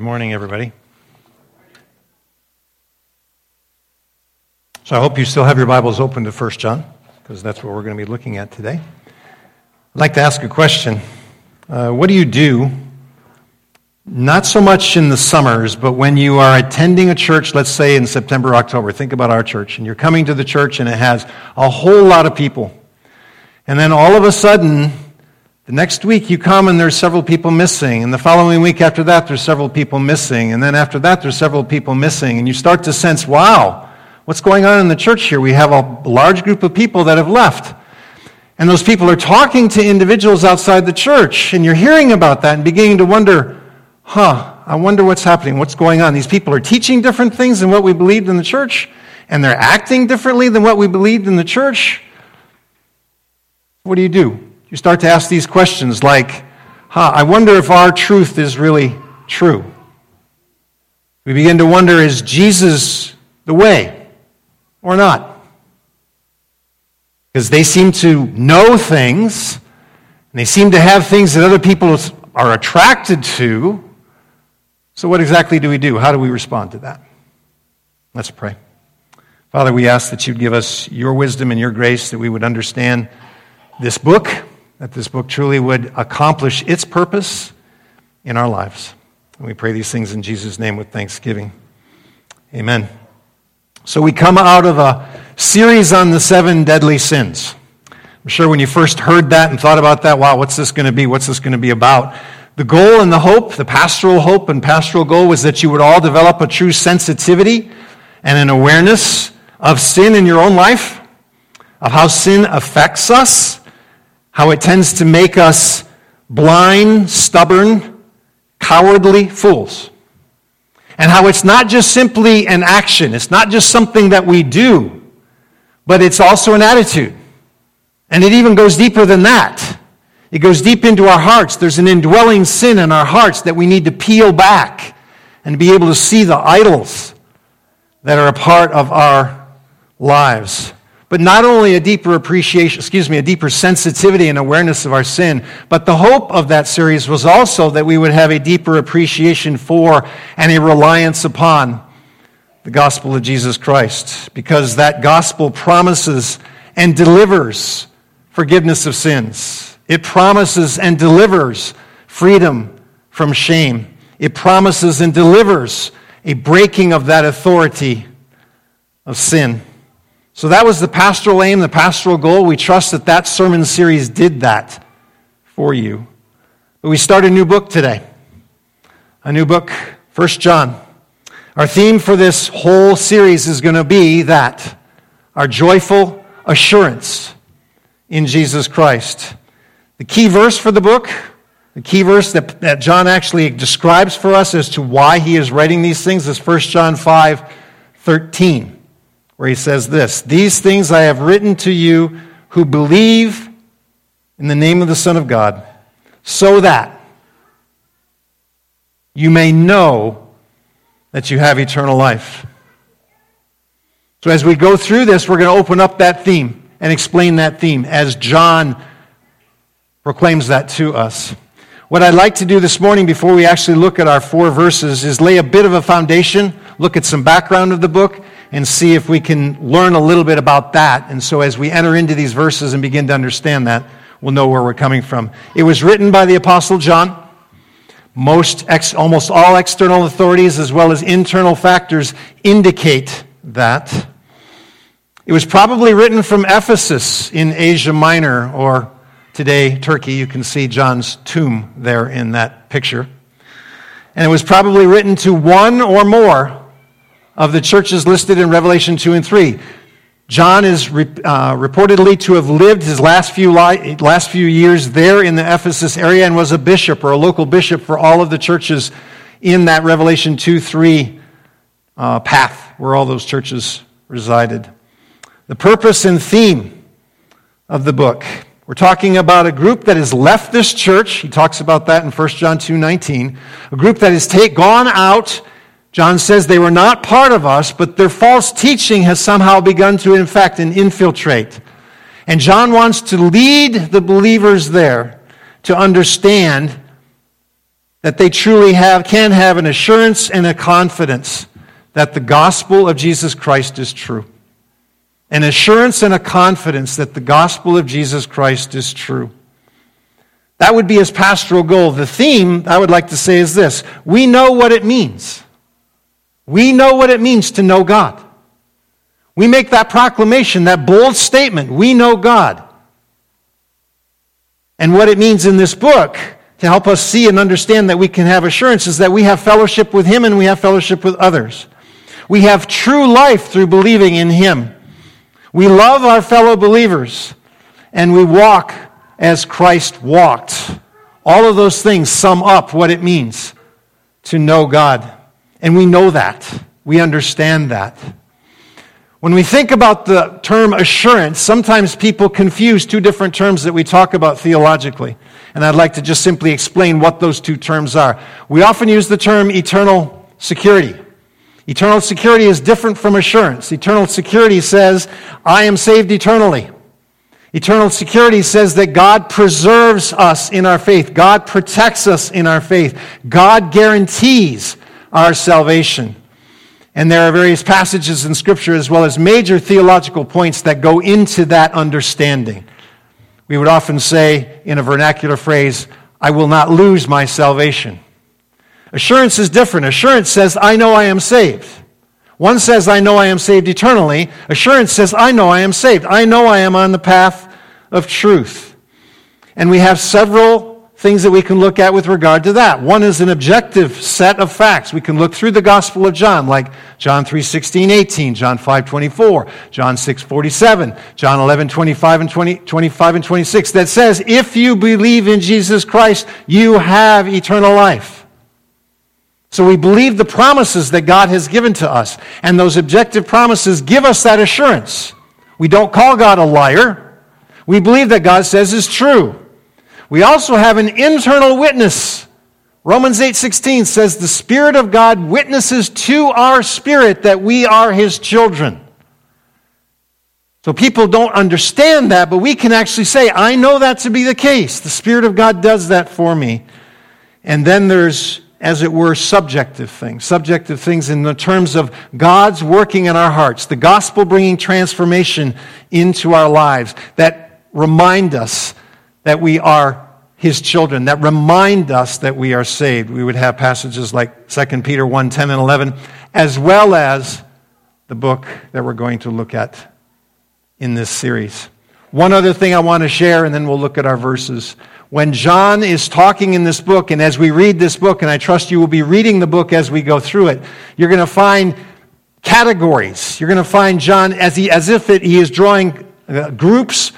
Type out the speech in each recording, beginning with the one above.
morning, everybody. So I hope you still have your Bibles open to 1 John, because that's what we're going to be looking at today. I'd like to ask a question. Uh, what do you do, not so much in the summers, but when you are attending a church, let's say in September, October, think about our church, and you're coming to the church and it has a whole lot of people. And then all of a sudden, the next week you come and there's several people missing. And the following week after that, there's several people missing. And then after that, there's several people missing. And you start to sense, wow, what's going on in the church here? We have a large group of people that have left. And those people are talking to individuals outside the church. And you're hearing about that and beginning to wonder, huh, I wonder what's happening. What's going on? These people are teaching different things than what we believed in the church. And they're acting differently than what we believed in the church. What do you do? You start to ask these questions like, huh, I wonder if our truth is really true. We begin to wonder, is Jesus the way or not? Because they seem to know things, and they seem to have things that other people are attracted to. So, what exactly do we do? How do we respond to that? Let's pray. Father, we ask that you'd give us your wisdom and your grace, that we would understand this book that this book truly would accomplish its purpose in our lives. And we pray these things in Jesus' name with thanksgiving. Amen. So we come out of a series on the seven deadly sins. I'm sure when you first heard that and thought about that, wow, what's this going to be? What's this going to be about? The goal and the hope, the pastoral hope and pastoral goal was that you would all develop a true sensitivity and an awareness of sin in your own life, of how sin affects us, how it tends to make us blind, stubborn, cowardly fools. And how it's not just simply an action, it's not just something that we do, but it's also an attitude. And it even goes deeper than that. It goes deep into our hearts. There's an indwelling sin in our hearts that we need to peel back and be able to see the idols that are a part of our lives but not only a deeper appreciation, excuse me, a deeper sensitivity and awareness of our sin, but the hope of that series was also that we would have a deeper appreciation for and a reliance upon the gospel of Jesus Christ, because that gospel promises and delivers forgiveness of sins. It promises and delivers freedom from shame. It promises and delivers a breaking of that authority of sin. So that was the pastoral aim, the pastoral goal. We trust that that sermon series did that for you. But we start a new book today. A new book, First John. Our theme for this whole series is going to be that our joyful assurance in Jesus Christ. The key verse for the book, the key verse that, that John actually describes for us as to why he is writing these things is 1 John 5 13 where he says this These things I have written to you who believe in the name of the Son of God, so that you may know that you have eternal life. So, as we go through this, we're going to open up that theme and explain that theme as John proclaims that to us. What I'd like to do this morning before we actually look at our four verses is lay a bit of a foundation, look at some background of the book, and see if we can learn a little bit about that. And so as we enter into these verses and begin to understand that, we'll know where we're coming from. It was written by the Apostle John. Most, ex, almost all external authorities as well as internal factors indicate that. It was probably written from Ephesus in Asia Minor, or today Turkey. You can see John's tomb there in that picture. And it was probably written to one or more of the churches listed in Revelation 2 and 3. John is uh, reportedly to have lived his last few, li- last few years there in the Ephesus area and was a bishop or a local bishop for all of the churches in that Revelation 2 3 uh, path where all those churches resided. The purpose and theme of the book. We're talking about a group that has left this church. He talks about that in 1 John 2 19. A group that has take, gone out John says they were not part of us, but their false teaching has somehow begun to infect and infiltrate. And John wants to lead the believers there to understand that they truly have, can have an assurance and a confidence that the gospel of Jesus Christ is true. An assurance and a confidence that the gospel of Jesus Christ is true. That would be his pastoral goal. The theme, I would like to say, is this We know what it means. We know what it means to know God. We make that proclamation, that bold statement. We know God. And what it means in this book to help us see and understand that we can have assurance is that we have fellowship with Him and we have fellowship with others. We have true life through believing in Him. We love our fellow believers and we walk as Christ walked. All of those things sum up what it means to know God. And we know that. We understand that. When we think about the term assurance, sometimes people confuse two different terms that we talk about theologically. And I'd like to just simply explain what those two terms are. We often use the term eternal security. Eternal security is different from assurance. Eternal security says, I am saved eternally. Eternal security says that God preserves us in our faith. God protects us in our faith. God guarantees our salvation. And there are various passages in Scripture as well as major theological points that go into that understanding. We would often say, in a vernacular phrase, I will not lose my salvation. Assurance is different. Assurance says, I know I am saved. One says, I know I am saved eternally. Assurance says, I know I am saved. I know I am on the path of truth. And we have several things that we can look at with regard to that. One is an objective set of facts. We can look through the Gospel of John, like John 3 16, 18, John 5 24, John 6 47, John 11 25 and 20, 25 and 26, that says, if you believe in Jesus Christ, you have eternal life. So we believe the promises that God has given to us. And those objective promises give us that assurance. We don't call God a liar. We believe that God says is true. We also have an internal witness. Romans 8:16 says the spirit of God witnesses to our spirit that we are his children. So people don't understand that, but we can actually say, I know that to be the case. The spirit of God does that for me. And then there's as it were, subjective things. Subjective things in the terms of God's working in our hearts, the gospel bringing transformation into our lives that remind us that we are his children, that remind us that we are saved. We would have passages like 2 Peter 1 10 and 11, as well as the book that we're going to look at in this series. One other thing I want to share, and then we'll look at our verses when John is talking in this book, and as we read this book, and I trust you will be reading the book as we go through it, you're going to find categories. You're going to find John as, he, as if it, he is drawing uh, groups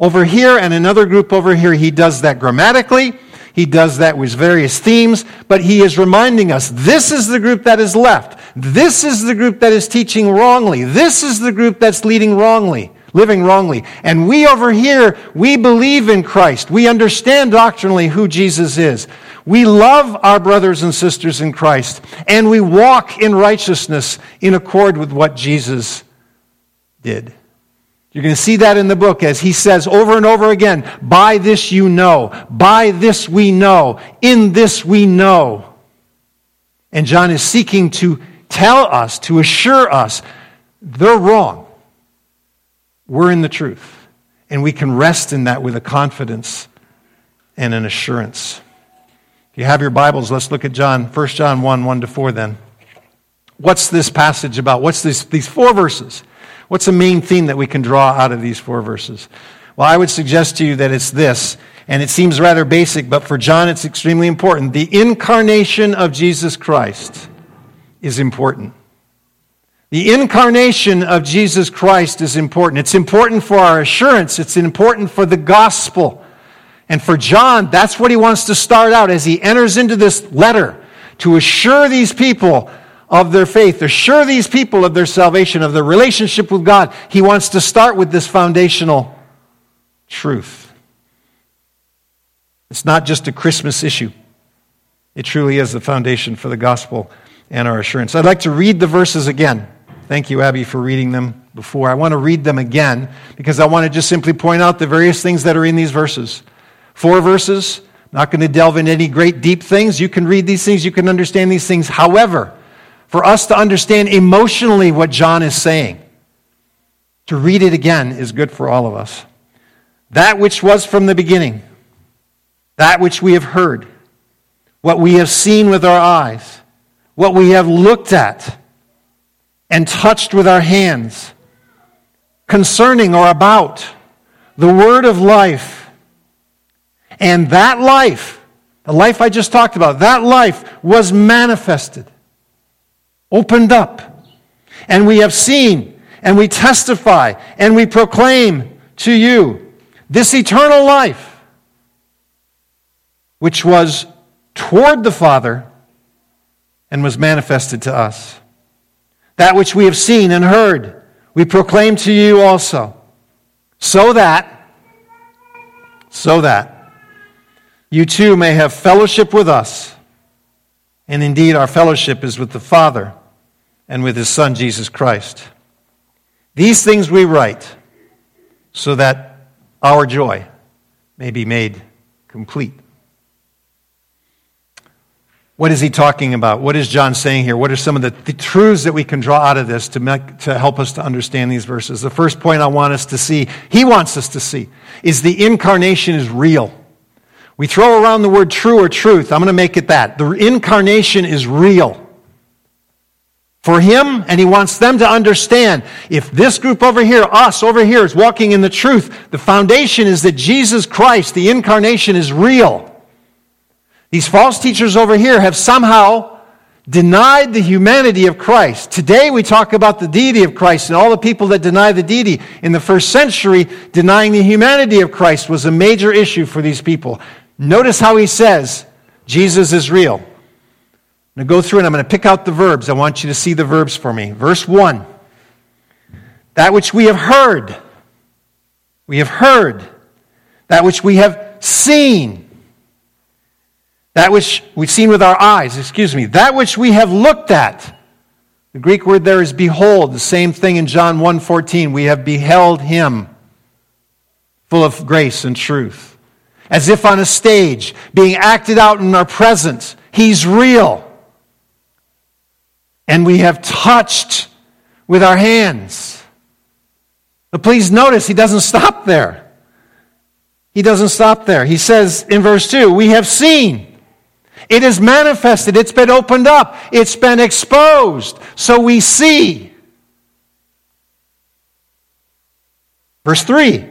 over here and another group over here. He does that grammatically. He does that with various themes, but he is reminding us this is the group that is left. This is the group that is teaching wrongly. This is the group that's leading wrongly living wrongly. And we over here, we believe in Christ. We understand doctrinally who Jesus is. We love our brothers and sisters in Christ. And we walk in righteousness in accord with what Jesus did. You're going to see that in the book as he says over and over again, by this you know, by this we know, in this we know. And John is seeking to tell us, to assure us, they're wrong we're in the truth. And we can rest in that with a confidence and an assurance. If you have your Bibles, let's look at John, 1 John 1 1 to 4 then. What's this passage about? What's this, these four verses? What's the main theme that we can draw out of these four verses? Well, I would suggest to you that it's this, and it seems rather basic, but for John it's extremely important. The incarnation of Jesus Christ is important. The incarnation of Jesus Christ is important. It's important for our assurance, it's important for the gospel. And for John, that's what he wants to start out as he enters into this letter to assure these people of their faith, assure these people of their salvation, of their relationship with God. He wants to start with this foundational truth. It's not just a Christmas issue, it truly is the foundation for the gospel and our assurance. I'd like to read the verses again. Thank you, Abby, for reading them before. I want to read them again because I want to just simply point out the various things that are in these verses. Four verses, Not going to delve into any great deep things. You can read these things, you can understand these things. However, for us to understand emotionally what John is saying, to read it again is good for all of us. That which was from the beginning, that which we have heard, what we have seen with our eyes, what we have looked at and touched with our hands, concerning or about the word of life. And that life, the life I just talked about, that life was manifested, opened up. And we have seen, and we testify, and we proclaim to you this eternal life, which was toward the Father and was manifested to us. That which we have seen and heard, we proclaim to you also, so that, so that, you too may have fellowship with us. And indeed, our fellowship is with the Father and with His Son, Jesus Christ. These things we write so that our joy may be made complete. What is he talking about? What is John saying here? What are some of the, truths that we can draw out of this to, make, to help us to understand these verses? The first point I want us to see, he wants us to see, is the incarnation is real. We throw around the word true or truth. I'm going to make it that. The incarnation is real. For him, and he wants them to understand if this group over here, us over here, is walking in the truth, the foundation is that Jesus Christ, the incarnation, is real. These false teachers over here have somehow denied the humanity of Christ. Today we talk about the deity of Christ and all the people that deny the deity. In the first century, denying the humanity of Christ was a major issue for these people. Notice how he says Jesus is real. I'm going to go through and I'm going to pick out the verbs. I want you to see the verbs for me. Verse 1 That which we have heard, we have heard. That which we have seen, that which we've seen with our eyes, excuse me, that which we have looked at. The Greek word there is behold, the same thing in John 1:14. We have beheld him full of grace and truth as if on a stage, being acted out in our presence. He's real. And we have touched with our hands. But please notice, he doesn't stop there. He doesn't stop there. He says in verse 2 We have seen. It is manifested. It's been opened up. It's been exposed. So we see. Verse 3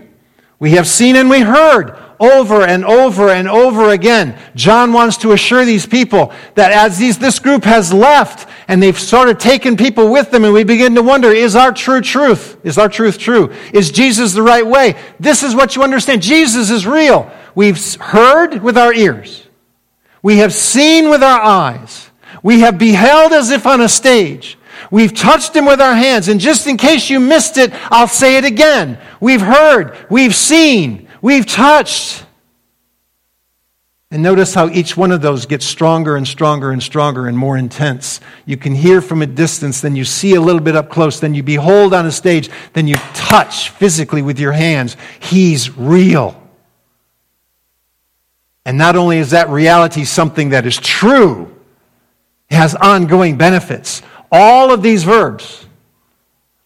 We have seen and we heard over and over and over again. John wants to assure these people that as these, this group has left and they've sort of taken people with them, and we begin to wonder is our true truth? Is our truth true? Is Jesus the right way? This is what you understand. Jesus is real. We've heard with our ears, we have seen with our eyes, we have beheld as if on a stage. We've touched him with our hands. And just in case you missed it, I'll say it again. We've heard, we've seen, We've touched. And notice how each one of those gets stronger and stronger and stronger and more intense. You can hear from a distance, then you see a little bit up close, then you behold on a stage, then you touch physically with your hands. He's real. And not only is that reality something that is true, it has ongoing benefits. All of these verbs,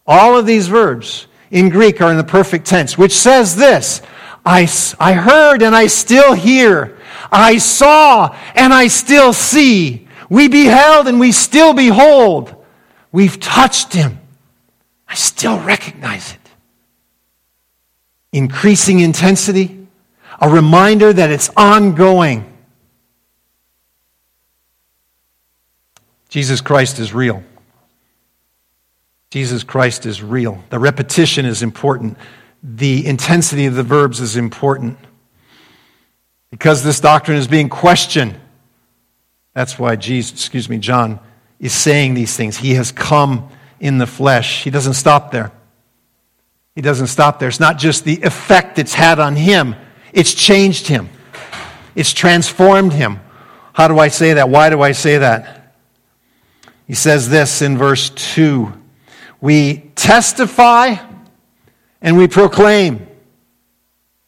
all of these verbs in Greek are in the perfect tense, which says this I, I heard and I still hear. I saw and I still see. We beheld and we still behold. We've touched him. I still recognize it. Increasing intensity, a reminder that it's ongoing. Jesus Christ is real. Jesus Christ is real. The repetition is important the intensity of the verbs is important. Because this doctrine is being questioned. That's why Jesus, excuse me, John is saying these things. He has come in the flesh. He doesn't stop there. He doesn't stop there. It's not just the effect it's had on him, it's changed him, it's transformed him. How do I say that? Why do I say that? He says this in verse 2 We testify and we proclaim.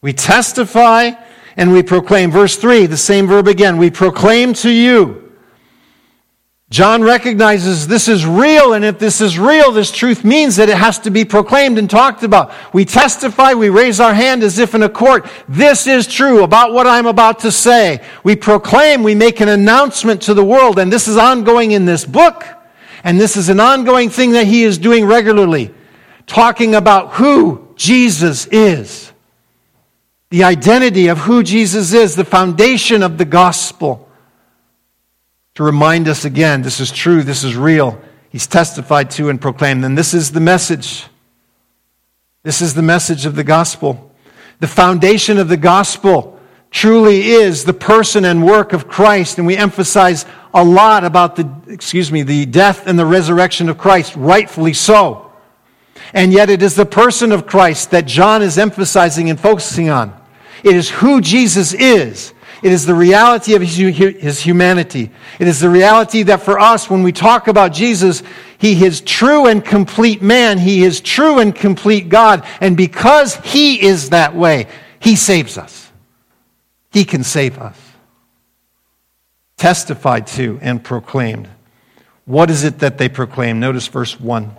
We testify and we proclaim. Verse 3, the same verb again. We proclaim to you. John recognizes this is real, and if this is real, this truth means that it has to be proclaimed and talked about. We testify, we raise our hand as if in a court. This is true about what I'm about to say. We proclaim, we make an announcement to the world, and this is ongoing in this book, and this is an ongoing thing that he is doing regularly, talking about who Jesus is. The identity of who Jesus is, the foundation of the gospel to remind us again this is true, this is real. He's testified to and proclaimed. And this is the message. This is the message of the gospel. The foundation of the gospel truly is the person and work of Christ. And we emphasize a lot about the, excuse me, the death and the resurrection of Christ, rightfully so. And yet it is the person of Christ that John is emphasizing and focusing on. It is who Jesus is it is the reality of his humanity. It is the reality that for us, when we talk about Jesus, he is true and complete man. He is true and complete God. And because he is that way, he saves us. He can save us. Testified to and proclaimed. What is it that they proclaim? Notice verse 1.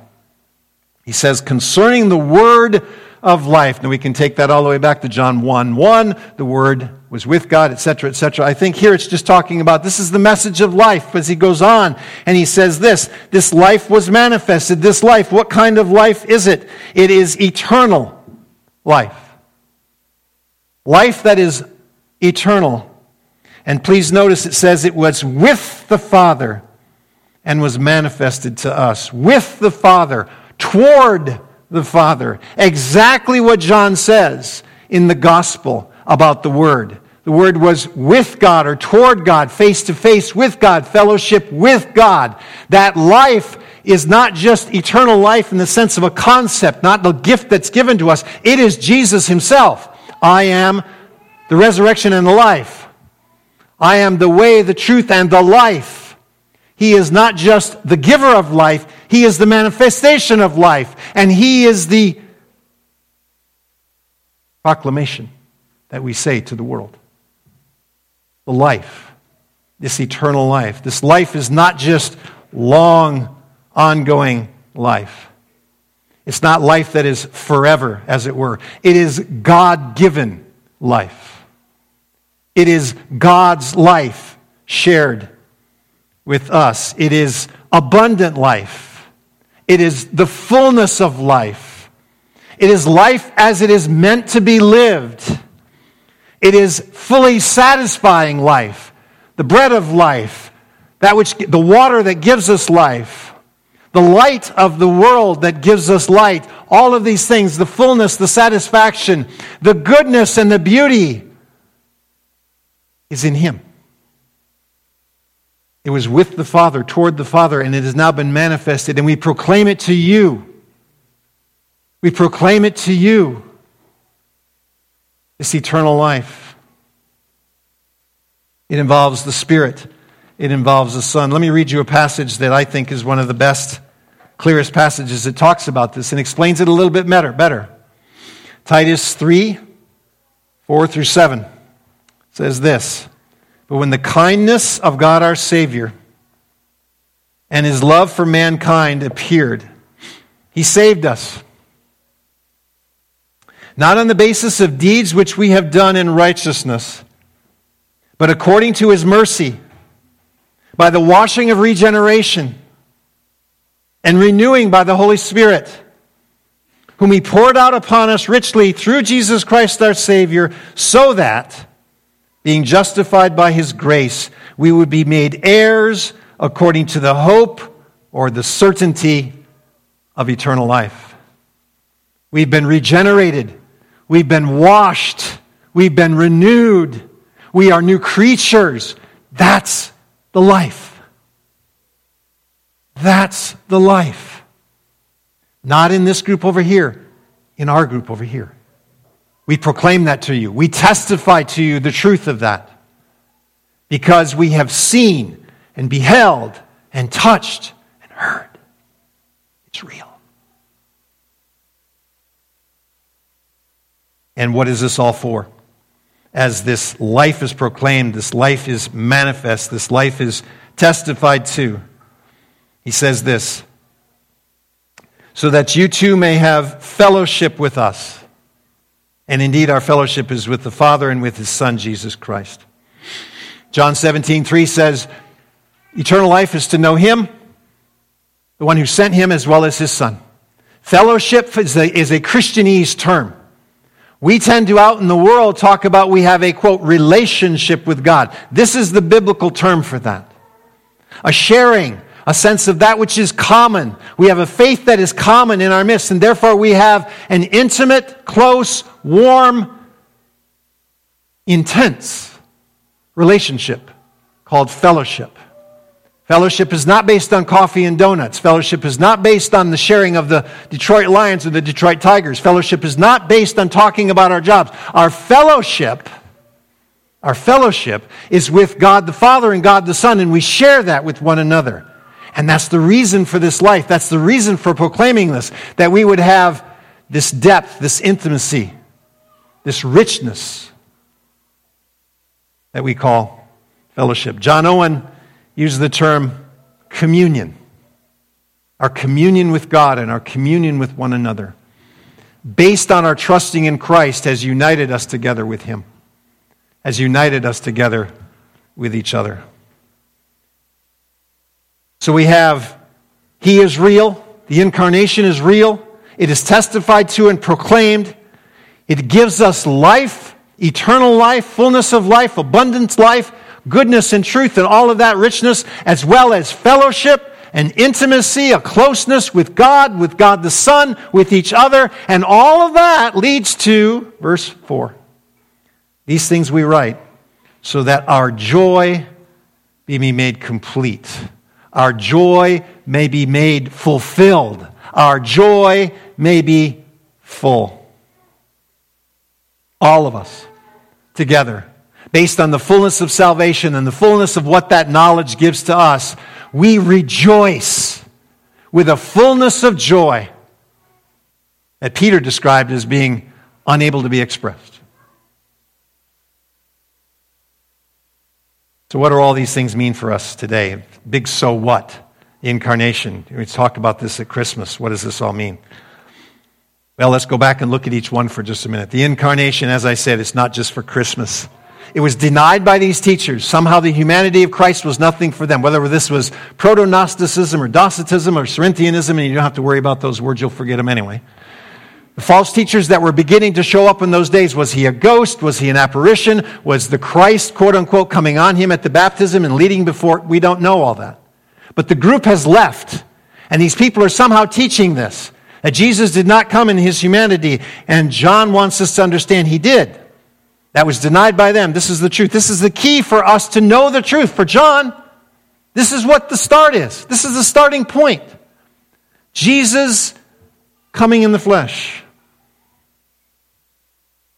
He says, concerning the word of life. Now we can take that all the way back to John 1 1. The word was with God, etc., etc. I think here it's just talking about this is the message of life as he goes on and he says this this life was manifested. This life, what kind of life is it? It is eternal life. Life that is eternal. And please notice it says it was with the Father and was manifested to us. With the Father, toward the Father. Exactly what John says in the gospel about the Word. The Word was with God or toward God, face to face with God, fellowship with God. That life is not just eternal life in the sense of a concept, not the gift that's given to us. It is Jesus Himself. I am the resurrection and the life. I am the way, the truth, and the life. He is not just the giver of life, He is the manifestation of life. And He is the proclamation that we say to the world. The life, this eternal life. This life is not just long, ongoing life. It's not life that is forever, as it were. It is God given life. It is God's life shared with us. It is abundant life. It is the fullness of life. It is life as it is meant to be lived. It is fully satisfying life, the bread of life, that which the water that gives us life, the light of the world that gives us light. All of these things, the fullness, the satisfaction, the goodness and the beauty is in him. It was with the Father, toward the Father, and it has now been manifested, and we proclaim it to you. We proclaim it to you this eternal life. It involves the Spirit, it involves the Son. Let me read you a passage that I think is one of the best, clearest passages that talks about this and explains it a little bit better. better. Titus 3 4 through 7 says this But when the kindness of God our Savior and his love for mankind appeared, he saved us. Not on the basis of deeds which we have done in righteousness, but according to his mercy, by the washing of regeneration and renewing by the Holy Spirit, whom he poured out upon us richly through Jesus Christ our Savior, so that, being justified by his grace, we would be made heirs according to the hope or the certainty of eternal life. We've been regenerated We've been washed. We've been renewed. We are new creatures. That's the life. That's the life. Not in this group over here, in our group over here. We proclaim that to you. We testify to you the truth of that because we have seen and beheld and touched and heard. It's real. And what is this all for? as this life is proclaimed, this life is manifest, this life is testified to. He says this so that you too may have fellowship with us. And indeed, our fellowship is with the Father and with his Son, Jesus Christ. John 17, 3 says, Eternal life is to know him, the one who sent him, as well as his Son. Fellowship is a, is a Christianese term. We tend to out in the world talk about we have a quote relationship with God. This is the biblical term for that. A sharing, a sense of that which is common. We have a faith that is common in our midst, and therefore we have an intimate, close, warm, intense relationship called fellowship. Fellowship is not based on coffee and donuts. Fellowship is not based on the sharing of the Detroit Lions or the Detroit Tigers. Fellowship is not based on talking about our jobs. Our fellowship, our fellowship is with God the Father and God the Son, and we share that with one another. And that's the reason for this life. That's the reason for proclaiming this, that we would have this depth, this intimacy, this richness that we call fellowship. John Owen use the term communion. Our communion with God and our communion with one another, based on our trusting in Christ, has united us together with Him, has united us together with each other. So we have He is real, the incarnation is real, it is testified to and proclaimed, it gives us life, eternal life, fullness of life, abundance life goodness and truth and all of that richness, as well as fellowship and intimacy, a closeness with God, with God the Son, with each other. And all of that leads to verse 4. These things we write so that our joy may be made complete. Our joy may be made fulfilled. Our joy may be full. All of us together based on the fullness of salvation and the fullness of what that knowledge gives to us, we rejoice with a fullness of joy that Peter described as being unable to be expressed. So, what do all these things mean for us today? Big so what? incarnation. We talk about this at Christmas. What does this all mean? Well, let's go back and look at each one for just a minute. The incarnation, as I said, it's not just for Christmas. It was denied by these teachers. Somehow the humanity of Christ was nothing for them. Whether this was proto Gnosticism or Docetism or Cerinthianism, and you don't have to worry about those words, you'll forget them anyway. The false teachers that were beginning to show up in those days was he a ghost? Was he an apparition? Was the Christ, quote unquote, coming on him at the baptism and leading before? We don't know all that. But the group has left, and these people are somehow teaching this Jesus did not come in his humanity, and John wants us to understand he did. That was denied by them. This is the truth. This is the key for us to know the truth. For John, this is what the start is. This is the starting point. Jesus coming in the flesh.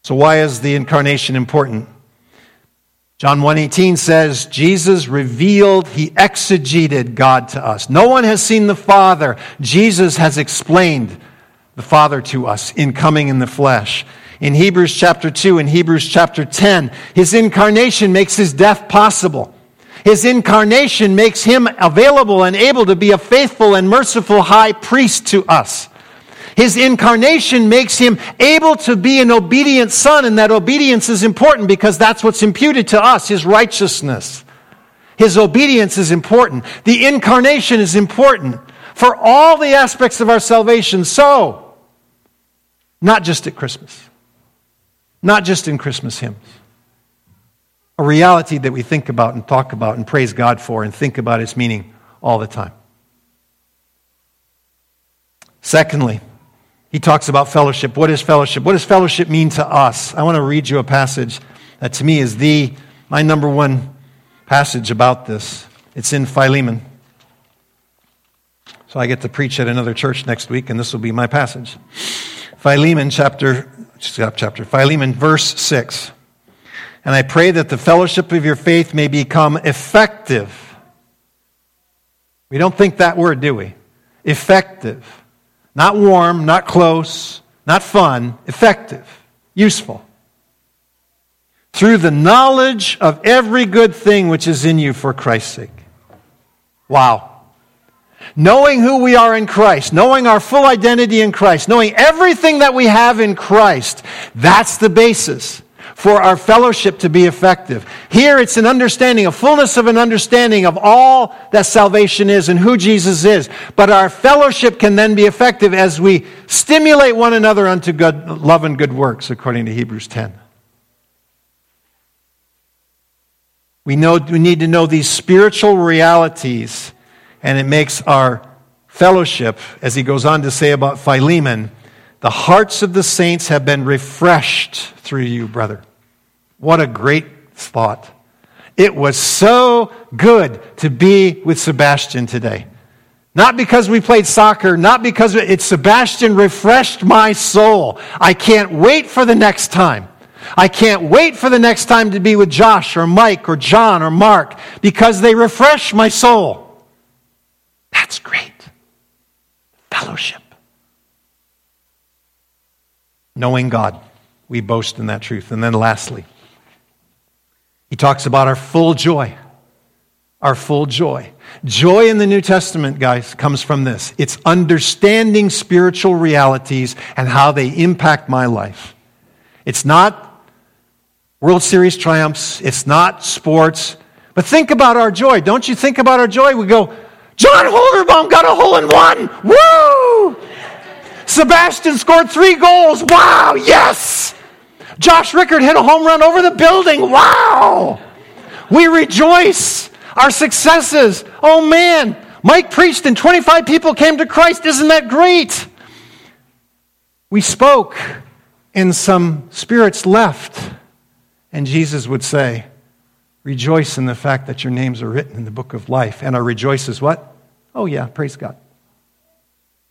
So why is the incarnation important? John 1:18 says Jesus revealed, he exegeted God to us. No one has seen the Father. Jesus has explained the Father to us in coming in the flesh in Hebrews chapter 2 and Hebrews chapter 10. His incarnation makes his death possible. His incarnation makes him available and able to be a faithful and merciful high priest to us. His incarnation makes him able to be an obedient son, and that obedience is important because that's what's imputed to us, his righteousness. His obedience is important. The incarnation is important for all the aspects of our salvation. So, not just at Christmas not just in Christmas hymns. A reality that we think about and talk about and praise God for and think about its meaning all the time. Secondly, he talks about fellowship. What is fellowship? What does fellowship mean to us? I want to read you a passage that to me is the my number one passage about this. It's in Philemon. So I get to preach at another church next week, and this will be my passage. Philemon chapter chapter, Philemon, verse 6. And I pray that the fellowship of your faith may become effective. We don't think that word, do we? Effective. Not warm, not close, not fun, effective, useful. through the knowledge of every good thing which is in you for Christ's sake. Wow. Knowing who we are in Christ, knowing our full identity in Christ, knowing everything that we have in Christ, that's the basis for our fellowship to be effective. Here it's an understanding, a fullness of an understanding of all that salvation is and who Jesus is. But our fellowship can then be effective as we stimulate one another unto good love and good works, according to Hebrews 10. We know we need to know these spiritual realities, and it makes our fellowship, as he goes on to say about Philemon, the hearts of the saints have been refreshed through you, brother. What a great thought. It was so good to be with Sebastian today. Not because we played soccer, not because it's Sebastian refreshed my soul. I can't wait for the next time. I can't wait for the next time to be with Josh or Mike or John or Mark because they refresh my soul. That's great. Fellowship. Knowing God, we boast in that truth. And then lastly, he talks about our full joy. Our full joy. Joy in the New Testament, guys, comes from this it's understanding spiritual realities and how they impact my life. It's not World Series triumphs, it's not sports. But think about our joy. Don't you think about our joy? We go, John Holderbaum got a hole in one. Woo! Sebastian scored three goals. Wow, yes! Josh Rickard hit a home run over the building. Wow! We rejoice. Our successes. Oh man, Mike preached and 25 people came to Christ. Isn't that great? We spoke and some spirits left. And Jesus would say, Rejoice in the fact that your names are written in the book of life. And our rejoice is what? Oh, yeah, praise God.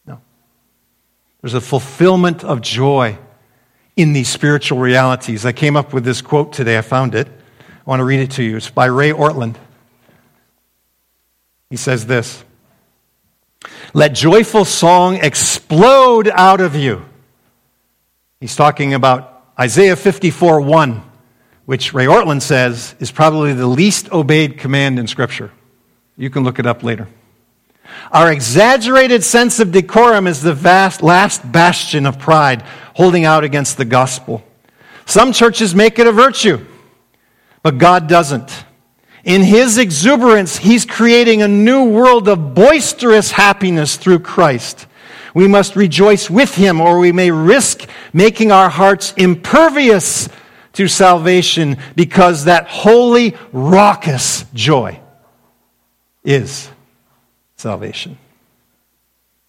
No. There's a fulfillment of joy in these spiritual realities. I came up with this quote today. I found it. I want to read it to you. It's by Ray Ortlund. He says this Let joyful song explode out of you. He's talking about Isaiah 54 1, which Ray Ortlund says is probably the least obeyed command in Scripture. You can look it up later. Our exaggerated sense of decorum is the vast last bastion of pride holding out against the gospel. Some churches make it a virtue, but God doesn't. In His exuberance, He's creating a new world of boisterous happiness through Christ. We must rejoice with Him, or we may risk making our hearts impervious to salvation because that holy, raucous joy is salvation.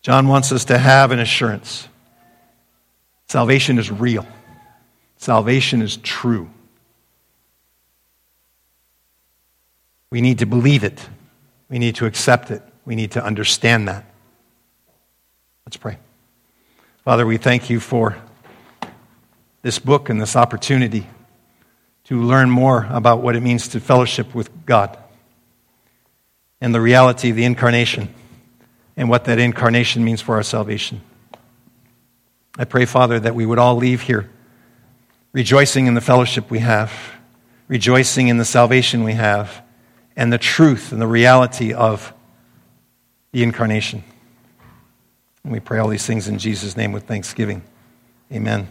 John wants us to have an assurance. Salvation is real. Salvation is true. We need to believe it. We need to accept it. We need to understand that. Let's pray. Father, we thank you for this book and this opportunity to learn more about what it means to fellowship with God and the reality of the incarnation and what that incarnation means for our salvation. I pray, Father, that we would all leave here rejoicing in the fellowship we have, rejoicing in the salvation we have, and the truth and the reality of the incarnation. And we pray all these things in Jesus' name with thanksgiving. Amen.